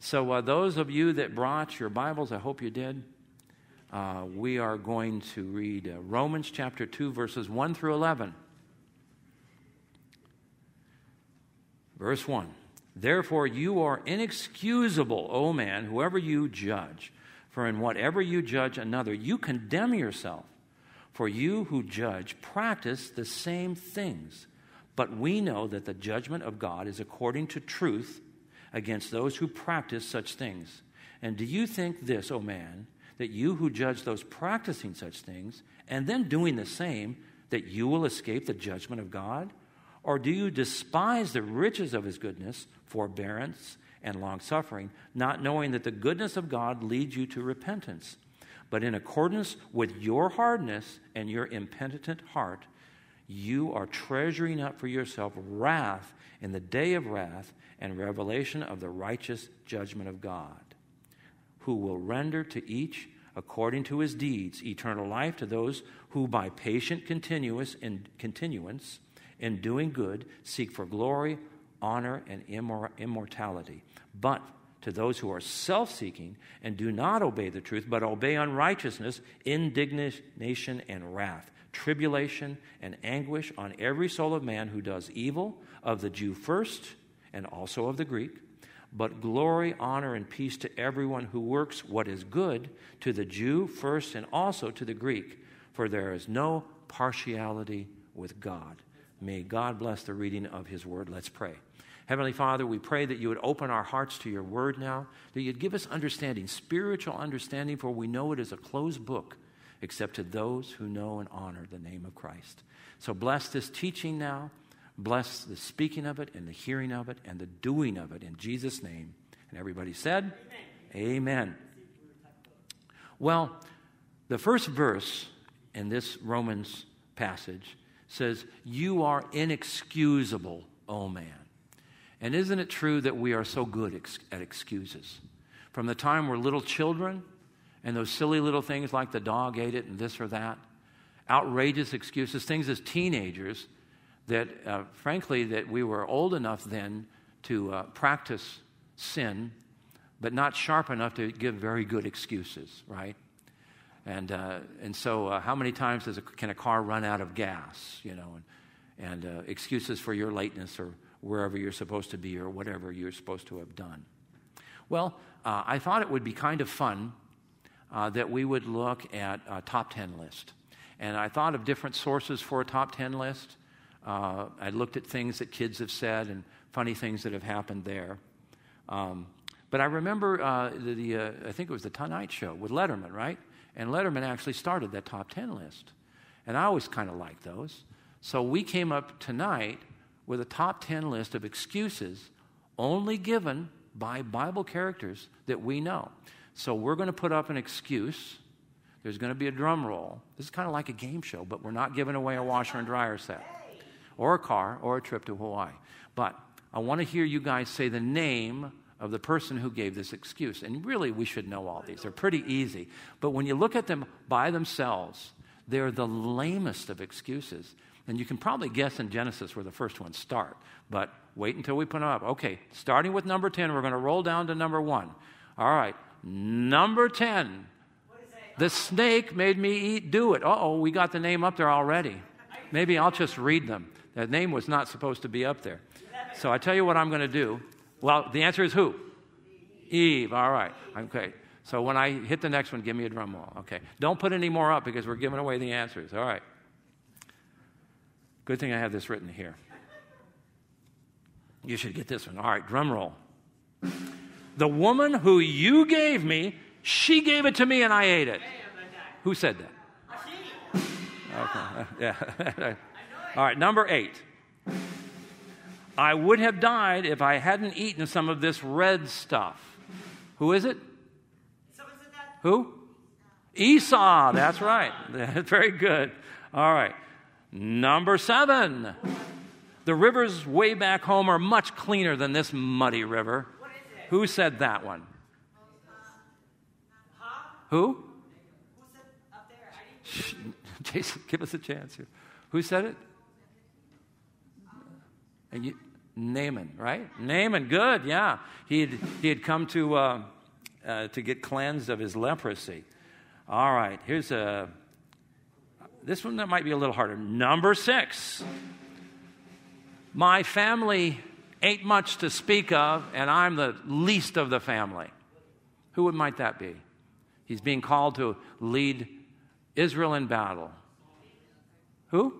So, uh, those of you that brought your Bibles, I hope you did. Uh, we are going to read uh, Romans chapter 2, verses 1 through 11. Verse 1 Therefore, you are inexcusable, O man, whoever you judge. For in whatever you judge another, you condemn yourself. For you who judge practice the same things. But we know that the judgment of God is according to truth against those who practice such things. And do you think this, O man, that you who judge those practicing such things and then doing the same, that you will escape the judgment of God? Or do you despise the riches of his goodness, forbearance, and long suffering, not knowing that the goodness of God leads you to repentance? But in accordance with your hardness and your impenitent heart, you are treasuring up for yourself wrath in the day of wrath and revelation of the righteous judgment of God, who will render to each according to his deeds eternal life to those who by patient continuous in continuance in doing good seek for glory, honor, and immor- immortality. But to those who are self seeking and do not obey the truth, but obey unrighteousness, indignation and wrath, tribulation and anguish on every soul of man who does evil, of the Jew first, and also of the Greek. But glory, honor, and peace to everyone who works what is good, to the Jew first, and also to the Greek, for there is no partiality with God. May God bless the reading of His word. Let's pray. Heavenly Father, we pray that you would open our hearts to your word now, that you'd give us understanding, spiritual understanding, for we know it is a closed book except to those who know and honor the name of Christ. So bless this teaching now. Bless the speaking of it and the hearing of it and the doing of it in Jesus' name. And everybody said, Amen. Amen. Well, the first verse in this Romans passage says, You are inexcusable, O man. And isn't it true that we are so good ex- at excuses? From the time we're little children and those silly little things like the dog ate it and this or that, outrageous excuses, things as teenagers that, uh, frankly, that we were old enough then to uh, practice sin, but not sharp enough to give very good excuses, right? And, uh, and so, uh, how many times does a, can a car run out of gas, you know, and, and uh, excuses for your lateness or wherever you're supposed to be or whatever you're supposed to have done? Well, uh, I thought it would be kind of fun that we would look at a top 10 list. And I thought of different sources for a top 10 list. Uh, I looked at things that kids have said and funny things that have happened there. Um, but I remember uh, the, the uh, I think it was the Tonight Show with Letterman, right? And Letterman actually started that top 10 list. And I always kind of liked those. So we came up tonight with a top 10 list of excuses only given by Bible characters that we know. So we're going to put up an excuse. There's going to be a drum roll. This is kind of like a game show, but we're not giving away a washer and dryer set or a car or a trip to Hawaii. But I want to hear you guys say the name of the person who gave this excuse. And really, we should know all these. They're pretty easy. But when you look at them by themselves, they're the lamest of excuses. And you can probably guess in Genesis where the first ones start. But wait until we put them up. Okay, starting with number 10, we're going to roll down to number 1. All right, number 10. The snake made me eat, do it. Oh, we got the name up there already. Maybe I'll just read them. That name was not supposed to be up there. So I tell you what I'm going to do. Well, the answer is who? Eve. All right. Okay. So when I hit the next one, give me a drum roll. Okay. Don't put any more up because we're giving away the answers. All right. Good thing I have this written here. You should get this one. All right, drum roll. The woman who you gave me, she gave it to me and I ate it. Who said that? Okay. Yeah. All right, number eight. I would have died if I hadn't eaten some of this red stuff. Who is it? Who? Esau. That's right. Very good. All right. Number seven. The rivers way back home are much cleaner than this muddy river. Who said that one? Who? Jason, give us a chance here. Who said it? And you, Naaman, right? Naaman, good, yeah. He had, he had come to, uh, uh, to get cleansed of his leprosy. All right, here's a. This one that might be a little harder. Number six. My family ain't much to speak of, and I'm the least of the family. Who might that be? He's being called to lead Israel in battle. Who?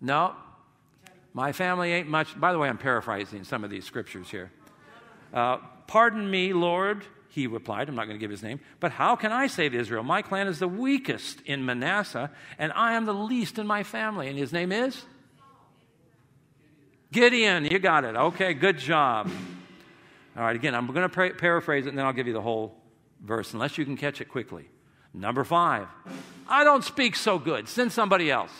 No. My family ain't much. By the way, I'm paraphrasing some of these scriptures here. Uh, Pardon me, Lord, he replied. I'm not going to give his name. But how can I save Israel? My clan is the weakest in Manasseh, and I am the least in my family. And his name is? Gideon. You got it. Okay, good job. All right, again, I'm going to paraphrase it and then I'll give you the whole verse, unless you can catch it quickly. Number five, I don't speak so good. Send somebody else.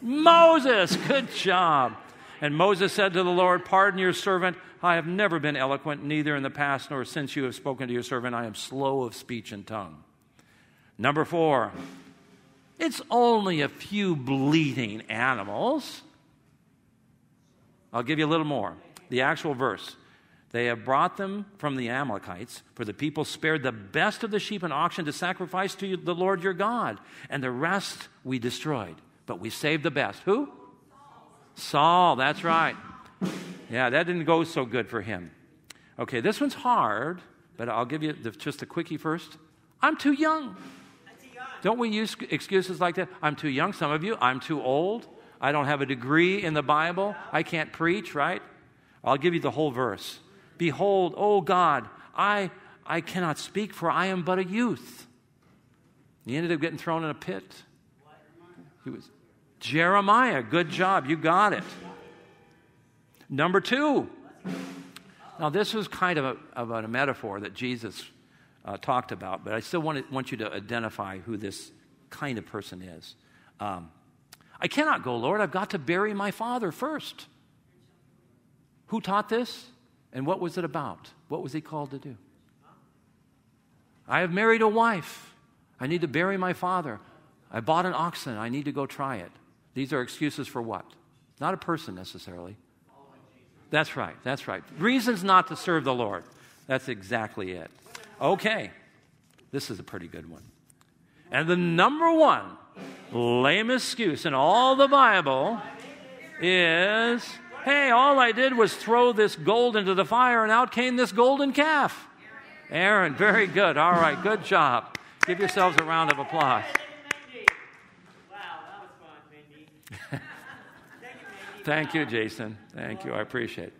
Moses, good job. And Moses said to the Lord, Pardon your servant. I have never been eloquent, neither in the past nor since you have spoken to your servant. I am slow of speech and tongue. Number four, it's only a few bleating animals. I'll give you a little more. The actual verse. They have brought them from the Amalekites, for the people spared the best of the sheep and oxen to sacrifice to the Lord your God, and the rest we destroyed. But we saved the best. Who? Saul, that's right. Yeah, that didn't go so good for him. Okay, this one's hard, but I'll give you the, just a quickie first. I'm too young. Don't we use excuses like that? I'm too young, some of you. I'm too old. I don't have a degree in the Bible. I can't preach, right? I'll give you the whole verse. Behold, O God, I, I cannot speak, for I am but a youth. He ended up getting thrown in a pit. He was Jeremiah. Good job. You got it. Number two. Now, this was kind of a, of a metaphor that Jesus uh, talked about, but I still want, to, want you to identify who this kind of person is. Um, I cannot go, Lord. I've got to bury my father first. Who taught this? And what was it about? What was he called to do? I have married a wife. I need to bury my father. I bought an oxen. I need to go try it. These are excuses for what? Not a person necessarily. That's right. That's right. Reasons not to serve the Lord. That's exactly it. Okay. This is a pretty good one. And the number one lame excuse in all the Bible is hey, all I did was throw this gold into the fire and out came this golden calf. Aaron, very good. All right, good job. Give yourselves a round of applause. Thank you, Jason. Thank you. I appreciate it.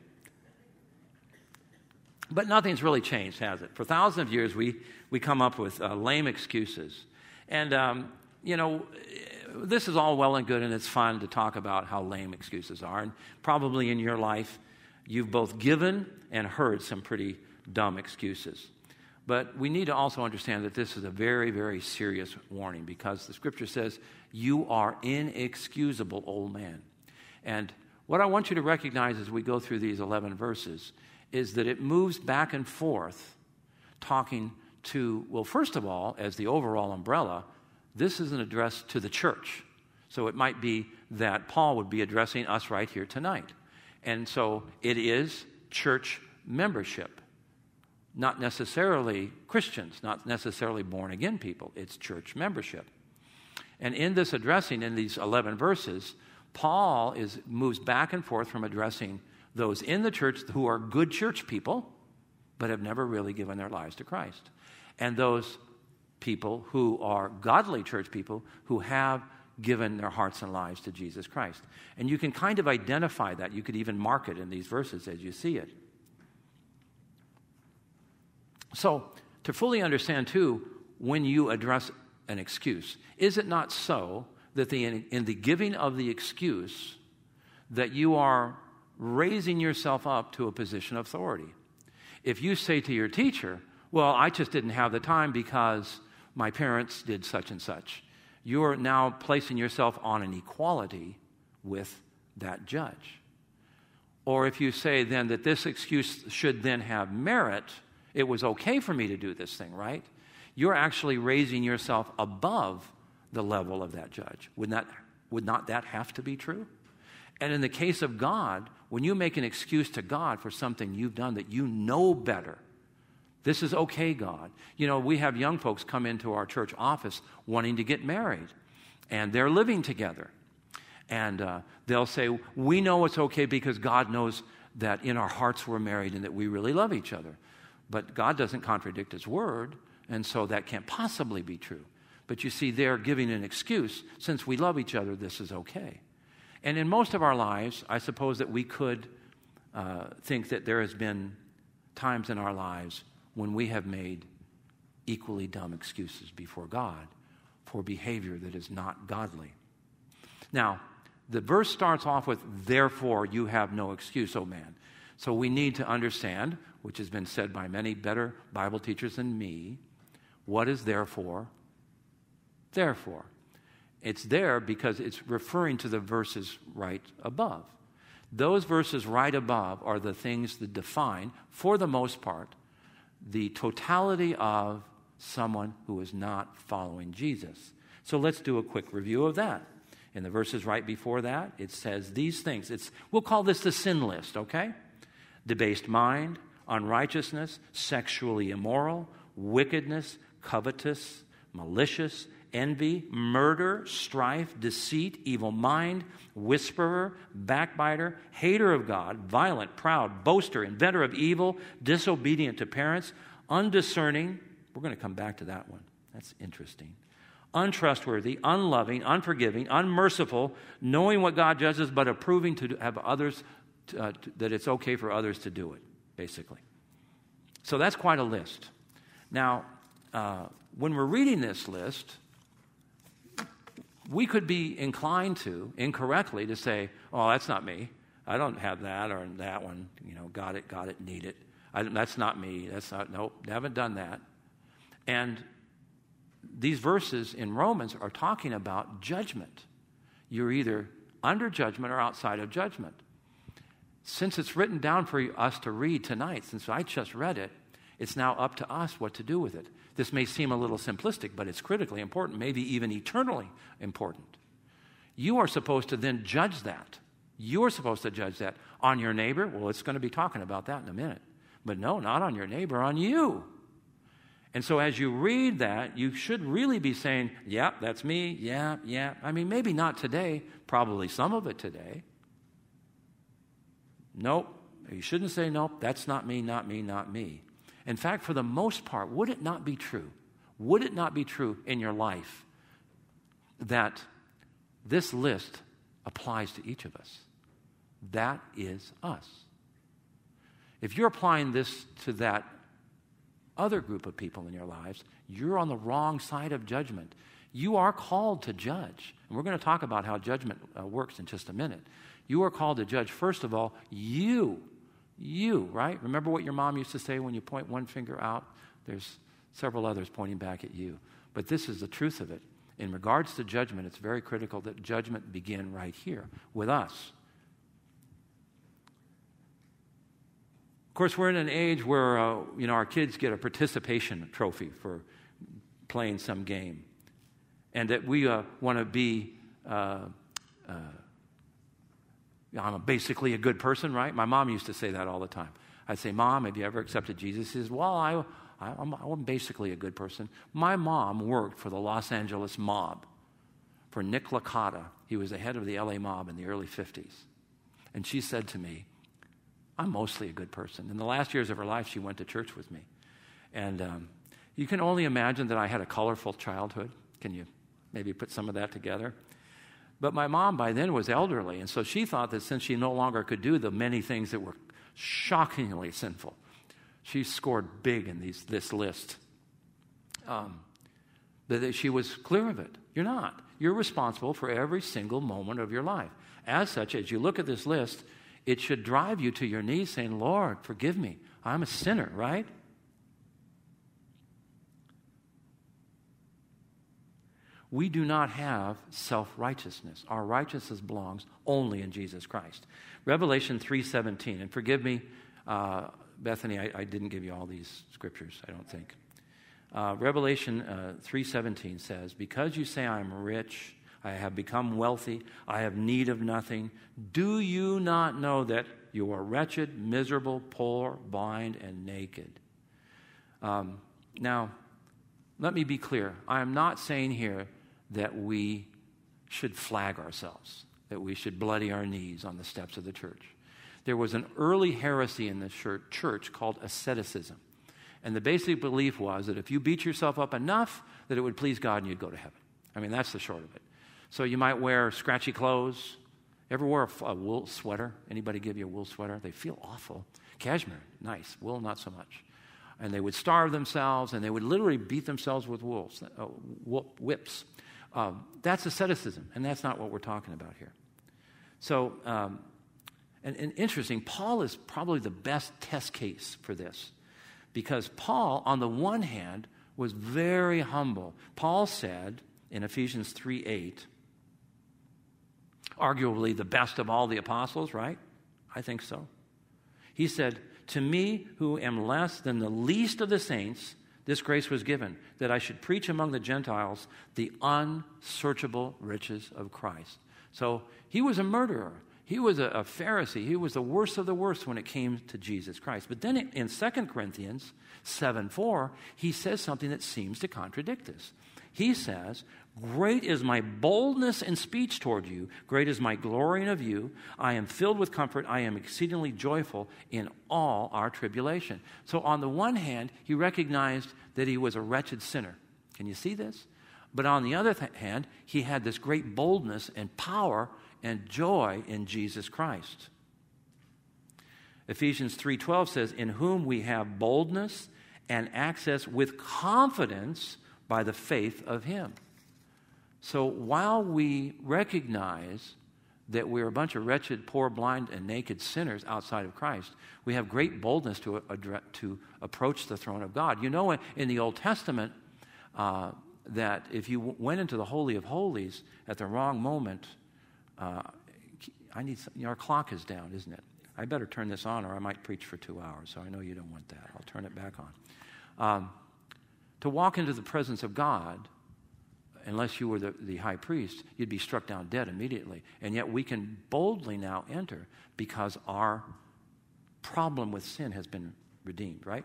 But nothing's really changed, has it? For thousands of years, we, we come up with uh, lame excuses. And, um, you know, this is all well and good, and it's fun to talk about how lame excuses are. And probably in your life, you've both given and heard some pretty dumb excuses. But we need to also understand that this is a very, very serious warning because the scripture says, You are inexcusable, old man. And what I want you to recognize as we go through these 11 verses is that it moves back and forth talking to, well, first of all, as the overall umbrella, this is an address to the church. So it might be that Paul would be addressing us right here tonight. And so it is church membership, not necessarily Christians, not necessarily born again people. It's church membership. And in this addressing, in these 11 verses, Paul is, moves back and forth from addressing those in the church who are good church people, but have never really given their lives to Christ, and those people who are godly church people who have given their hearts and lives to Jesus Christ. And you can kind of identify that. You could even mark it in these verses as you see it. So, to fully understand, too, when you address an excuse, is it not so that the, in the giving of the excuse, that you are raising yourself up to a position of authority? If you say to your teacher, Well, I just didn't have the time because my parents did such and such. You're now placing yourself on an equality with that judge. Or if you say then that this excuse should then have merit, it was okay for me to do this thing, right? You're actually raising yourself above the level of that judge. Would not, would not that have to be true? And in the case of God, when you make an excuse to God for something you've done that you know better, this is okay, God. You know, we have young folks come into our church office wanting to get married, and they're living together. And uh, they'll say, We know it's okay because God knows that in our hearts we're married and that we really love each other. But God doesn't contradict His word, and so that can't possibly be true. But you see, they're giving an excuse. Since we love each other, this is okay. And in most of our lives, I suppose that we could uh, think that there has been times in our lives when we have made equally dumb excuses before God for behavior that is not godly. Now, the verse starts off with, Therefore, you have no excuse, O man. So we need to understand, which has been said by many better Bible teachers than me, what is therefore? Therefore. It's there because it's referring to the verses right above. Those verses right above are the things that define, for the most part, the totality of someone who is not following Jesus. So let's do a quick review of that. In the verses right before that, it says these things. It's, we'll call this the sin list, okay? Debased mind, unrighteousness, sexually immoral, wickedness, covetous, malicious, envy, murder, strife, deceit, evil mind, whisperer, backbiter, hater of God, violent, proud, boaster, inventor of evil, disobedient to parents, undiscerning. We're going to come back to that one. That's interesting. Untrustworthy, unloving, unforgiving, unmerciful, knowing what God judges, but approving to have others, uh, that it's okay for others to do it, basically. So that's quite a list. Now, uh, when we're reading this list, we could be inclined to, incorrectly, to say, oh, that's not me. I don't have that or that one. You know, got it, got it, need it. I, that's not me. That's not, nope, haven't done that. And these verses in Romans are talking about judgment. You're either under judgment or outside of judgment. Since it's written down for us to read tonight, since I just read it, it's now up to us what to do with it. This may seem a little simplistic, but it's critically important, maybe even eternally important. You are supposed to then judge that. You're supposed to judge that on your neighbor. Well, it's going to be talking about that in a minute. But no, not on your neighbor, on you. And so as you read that, you should really be saying, yeah, that's me. Yeah, yeah. I mean, maybe not today, probably some of it today. Nope. You shouldn't say, nope, that's not me, not me, not me. In fact, for the most part, would it not be true? Would it not be true in your life that this list applies to each of us? That is us. If you're applying this to that other group of people in your lives, you're on the wrong side of judgment. You are called to judge. And we're going to talk about how judgment uh, works in just a minute. You are called to judge, first of all, you you, right? Remember what your mom used to say when you point one finger out? There's several others pointing back at you. But this is the truth of it. In regards to judgment, it's very critical that judgment begin right here with us. Of course, we're in an age where uh, you know our kids get a participation trophy for playing some game, and that we uh, want to be uh, uh I'm basically a good person, right? My mom used to say that all the time. I'd say, Mom, have you ever accepted Jesus? She says, Well, I, I, I'm, I'm basically a good person. My mom worked for the Los Angeles mob, for Nick Licata. He was the head of the LA mob in the early 50s. And she said to me, I'm mostly a good person. In the last years of her life, she went to church with me. And um, you can only imagine that I had a colorful childhood. Can you maybe put some of that together? But my mom by then was elderly, and so she thought that since she no longer could do the many things that were shockingly sinful, she scored big in these, this list. Um, that she was clear of it. You're not. You're responsible for every single moment of your life. As such, as you look at this list, it should drive you to your knees saying, Lord, forgive me. I'm a sinner, right? We do not have self righteousness. Our righteousness belongs only in Jesus Christ. Revelation 3:17, and forgive me, uh, Bethany, I, I, didn't give you all these scriptures. I don't think. Uh, Revelation uh, 3:17 says, "Because you say I'm rich, I I have become wealthy. I have need of nothing. Do you not know that you are wretched, miserable, poor, blind, and naked? Um, now, let me be clear. I am not saying here that we should flag ourselves, that we should bloody our knees on the steps of the church. There was an early heresy in the church called asceticism. And the basic belief was that if you beat yourself up enough, that it would please God and you'd go to heaven. I mean, that's the short of it. So you might wear scratchy clothes. Ever wear a, a wool sweater? Anybody give you a wool sweater? They feel awful. Cashmere, nice. Wool, not so much. And they would starve themselves, and they would literally beat themselves with wolves, uh, whips. Um, that's asceticism, and that's not what we're talking about here. So, um, and, and interesting, Paul is probably the best test case for this because Paul, on the one hand, was very humble. Paul said in Ephesians 3 8, arguably the best of all the apostles, right? I think so. He said, To me, who am less than the least of the saints, this grace was given, that I should preach among the Gentiles the unsearchable riches of Christ. So he was a murderer. He was a, a Pharisee. He was the worst of the worst when it came to Jesus Christ. But then in 2 Corinthians 7 4, he says something that seems to contradict this. He says, Great is my boldness in speech toward you. Great is my glorying of you. I am filled with comfort. I am exceedingly joyful in all our tribulation. So, on the one hand, he recognized that he was a wretched sinner. Can you see this? But on the other th- hand, he had this great boldness and power and joy in Jesus Christ. Ephesians 3:12 says, "In whom we have boldness and access with confidence by the faith of him." So while we recognize that we're a bunch of wretched, poor, blind, and naked sinners outside of Christ, we have great boldness to, address, to approach the throne of God. You know, in the Old Testament, uh, that if you went into the Holy of Holies at the wrong moment, uh, I need some, our clock is down, isn't it? I better turn this on or I might preach for two hours, so I know you don't want that. I'll turn it back on. Um, to walk into the presence of God, unless you were the, the high priest, you'd be struck down dead immediately. And yet we can boldly now enter because our problem with sin has been redeemed, right?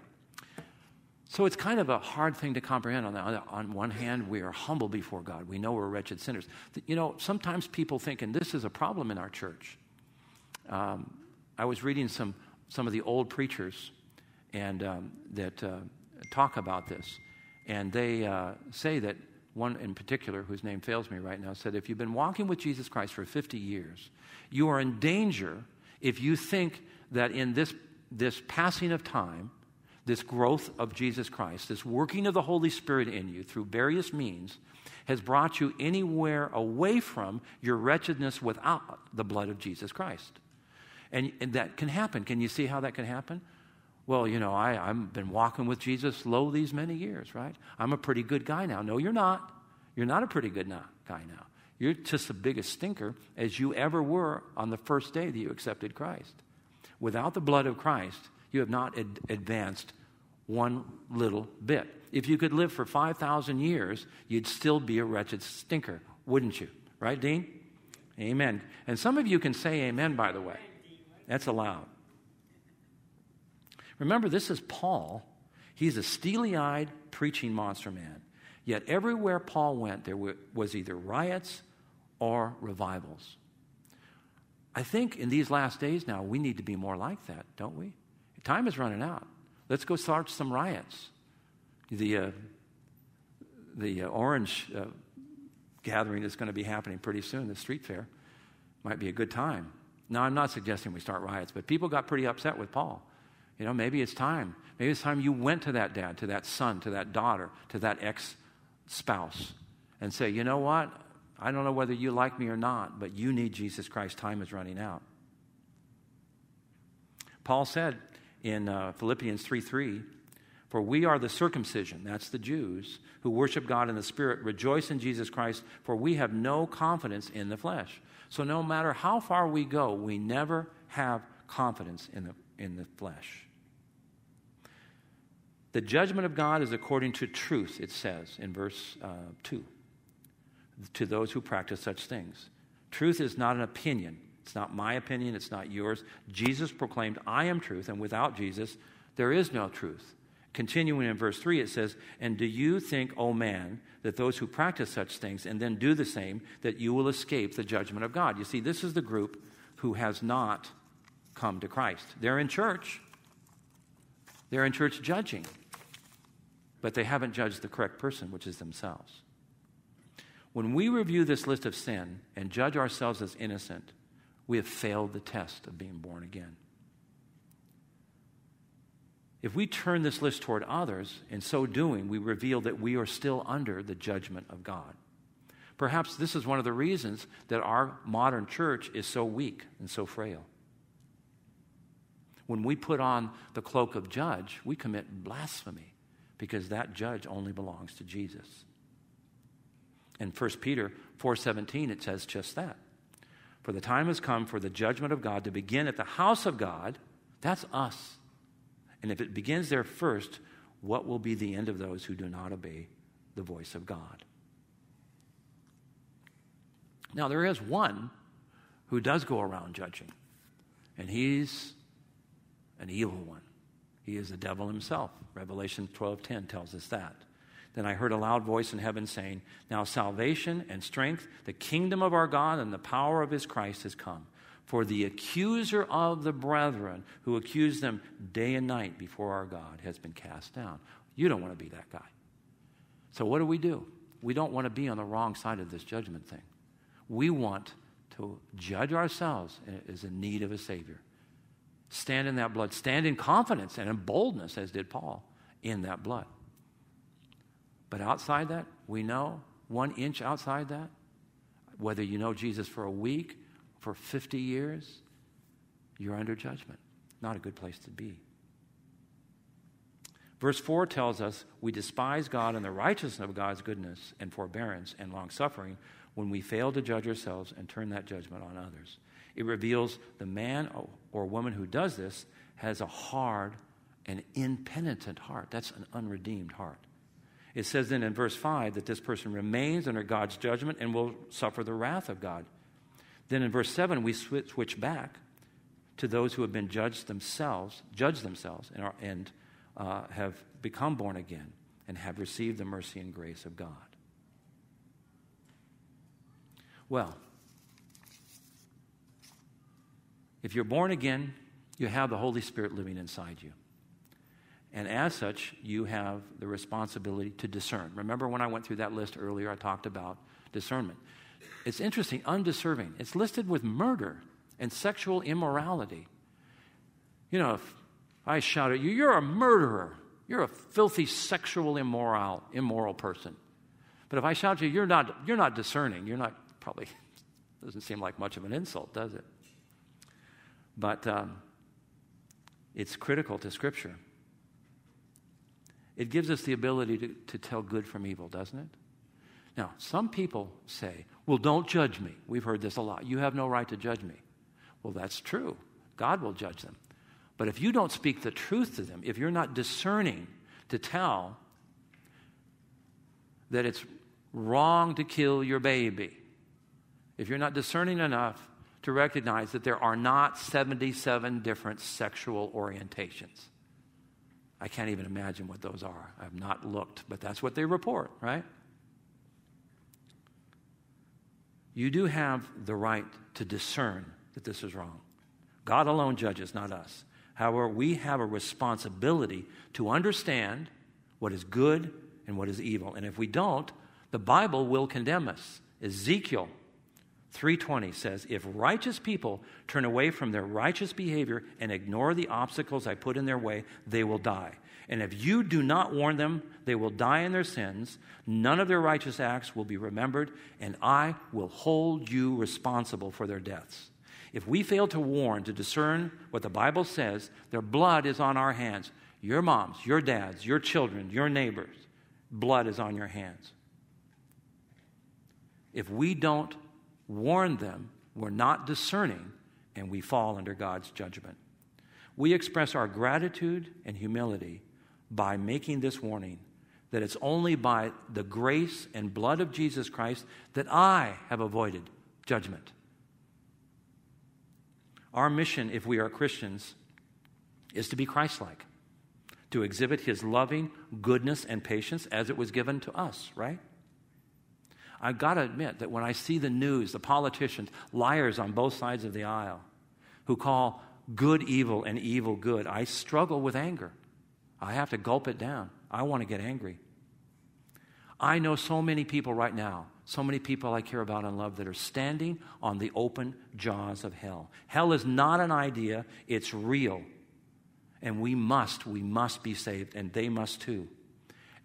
So it's kind of a hard thing to comprehend. On, the, on one hand, we are humble before God. We know we're wretched sinners. You know, sometimes people think, and this is a problem in our church. Um, I was reading some, some of the old preachers and um, that uh, talk about this, and they uh, say that one in particular, whose name fails me right now, said, If you've been walking with Jesus Christ for 50 years, you are in danger if you think that in this, this passing of time, this growth of Jesus Christ, this working of the Holy Spirit in you through various means, has brought you anywhere away from your wretchedness without the blood of Jesus Christ. And, and that can happen. Can you see how that can happen? Well, you know, I, I've been walking with Jesus lo these many years, right? I'm a pretty good guy now. No, you're not. You're not a pretty good guy now. You're just the biggest stinker as you ever were on the first day that you accepted Christ. Without the blood of Christ, you have not ad- advanced one little bit. If you could live for 5,000 years, you'd still be a wretched stinker, wouldn't you? Right, Dean? Amen. And some of you can say amen, by the way. That's allowed. Remember, this is Paul. He's a steely eyed preaching monster man. Yet everywhere Paul went, there was either riots or revivals. I think in these last days now, we need to be more like that, don't we? Time is running out. Let's go start some riots. The, uh, the uh, orange uh, gathering is going to be happening pretty soon, the street fair. Might be a good time. Now, I'm not suggesting we start riots, but people got pretty upset with Paul. You know, maybe it's time. Maybe it's time you went to that dad, to that son, to that daughter, to that ex spouse, and say, you know what? I don't know whether you like me or not, but you need Jesus Christ. Time is running out. Paul said in uh, Philippians 3 3, For we are the circumcision, that's the Jews, who worship God in the Spirit, rejoice in Jesus Christ, for we have no confidence in the flesh. So no matter how far we go, we never have confidence in the, in the flesh. The judgment of God is according to truth, it says in verse uh, 2. to those who practice such things. Truth is not an opinion. It's not my opinion, it's not yours. Jesus proclaimed, I am truth, and without Jesus, there is no truth. Continuing in verse 3, it says, And do you think, O man, that those who practice such things and then do the same, that you will escape the judgment of God? You see, this is the group who has not come to Christ. They're in church, they're in church judging, but they haven't judged the correct person, which is themselves. When we review this list of sin and judge ourselves as innocent, we have failed the test of being born again. If we turn this list toward others, in so doing, we reveal that we are still under the judgment of God. Perhaps this is one of the reasons that our modern church is so weak and so frail. When we put on the cloak of judge, we commit blasphemy because that judge only belongs to Jesus. In 1 Peter 4:17 it says just that. For the time has come for the judgment of God to begin at the house of God. That's us. And if it begins there first, what will be the end of those who do not obey the voice of God? Now, there is one who does go around judging, and he's an evil one. He is the devil himself. Revelation 12:10 tells us that. Then I heard a loud voice in heaven saying, Now salvation and strength, the kingdom of our God and the power of his Christ has come. For the accuser of the brethren who accused them day and night before our God has been cast down. You don't want to be that guy. So what do we do? We don't want to be on the wrong side of this judgment thing. We want to judge ourselves as in need of a Savior. Stand in that blood. Stand in confidence and in boldness, as did Paul, in that blood. But outside that, we know one inch outside that, whether you know Jesus for a week, for 50 years, you're under judgment. Not a good place to be. Verse 4 tells us we despise God and the righteousness of God's goodness and forbearance and long suffering when we fail to judge ourselves and turn that judgment on others. It reveals the man or woman who does this has a hard and impenitent heart. That's an unredeemed heart. It says then in verse 5 that this person remains under God's judgment and will suffer the wrath of God. Then in verse 7, we switch back to those who have been judged themselves, judged themselves, and, are, and uh, have become born again and have received the mercy and grace of God. Well, if you're born again, you have the Holy Spirit living inside you. And as such, you have the responsibility to discern. Remember when I went through that list earlier, I talked about discernment. It's interesting, undeserving. It's listed with murder and sexual immorality. You know, if I shout at you, you're a murderer. You're a filthy, sexual, immoral, immoral person. But if I shout at you, you're not, you're not discerning. You're not, probably, doesn't seem like much of an insult, does it? But um, it's critical to Scripture. It gives us the ability to, to tell good from evil, doesn't it? Now, some people say, well, don't judge me. We've heard this a lot. You have no right to judge me. Well, that's true. God will judge them. But if you don't speak the truth to them, if you're not discerning to tell that it's wrong to kill your baby, if you're not discerning enough to recognize that there are not 77 different sexual orientations, I can't even imagine what those are. I've not looked, but that's what they report, right? You do have the right to discern that this is wrong. God alone judges, not us. However, we have a responsibility to understand what is good and what is evil. And if we don't, the Bible will condemn us. Ezekiel 3:20 says, "If righteous people turn away from their righteous behavior and ignore the obstacles I put in their way, they will die. And if you do not warn them, they will die in their sins. None of their righteous acts will be remembered, and I will hold you responsible for their deaths." If we fail to warn, to discern what the Bible says, their blood is on our hands. Your moms, your dads, your children, your neighbors, blood is on your hands. If we don't warn them, we're not discerning, and we fall under God's judgment. We express our gratitude and humility by making this warning that it's only by the grace and blood of Jesus Christ that I have avoided judgment. Our mission, if we are Christians, is to be Christ like, to exhibit his loving goodness and patience as it was given to us, right? I've got to admit that when I see the news, the politicians, liars on both sides of the aisle, who call good evil and evil good, I struggle with anger. I have to gulp it down. I want to get angry. I know so many people right now, so many people I care about and love that are standing on the open jaws of hell. Hell is not an idea, it's real. And we must, we must be saved, and they must too.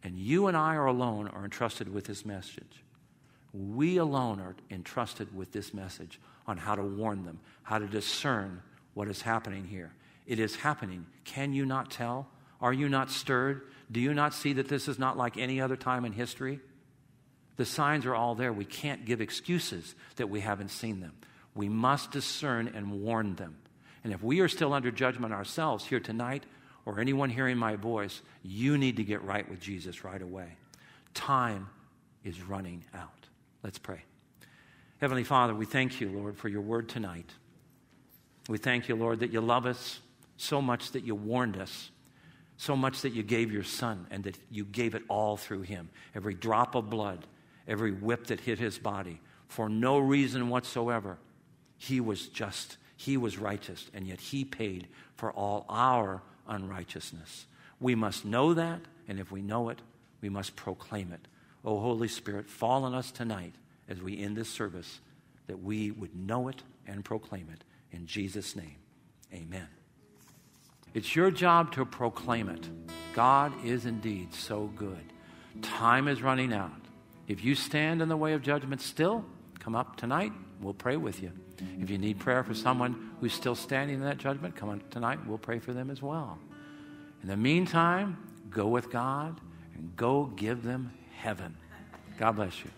And you and I are alone are entrusted with this message. We alone are entrusted with this message on how to warn them, how to discern what is happening here. It is happening. Can you not tell? Are you not stirred? Do you not see that this is not like any other time in history? The signs are all there. We can't give excuses that we haven't seen them. We must discern and warn them. And if we are still under judgment ourselves here tonight, or anyone hearing my voice, you need to get right with Jesus right away. Time is running out. Let's pray. Heavenly Father, we thank you, Lord, for your word tonight. We thank you, Lord, that you love us so much that you warned us, so much that you gave your son, and that you gave it all through him. Every drop of blood, every whip that hit his body, for no reason whatsoever. He was just, he was righteous, and yet he paid for all our unrighteousness. We must know that, and if we know it, we must proclaim it. O Holy Spirit, fall on us tonight as we end this service, that we would know it and proclaim it. In Jesus' name, amen. It's your job to proclaim it. God is indeed so good. Time is running out. If you stand in the way of judgment still, come up tonight. We'll pray with you. If you need prayer for someone who's still standing in that judgment, come on tonight. We'll pray for them as well. In the meantime, go with God and go give them heaven. God bless you.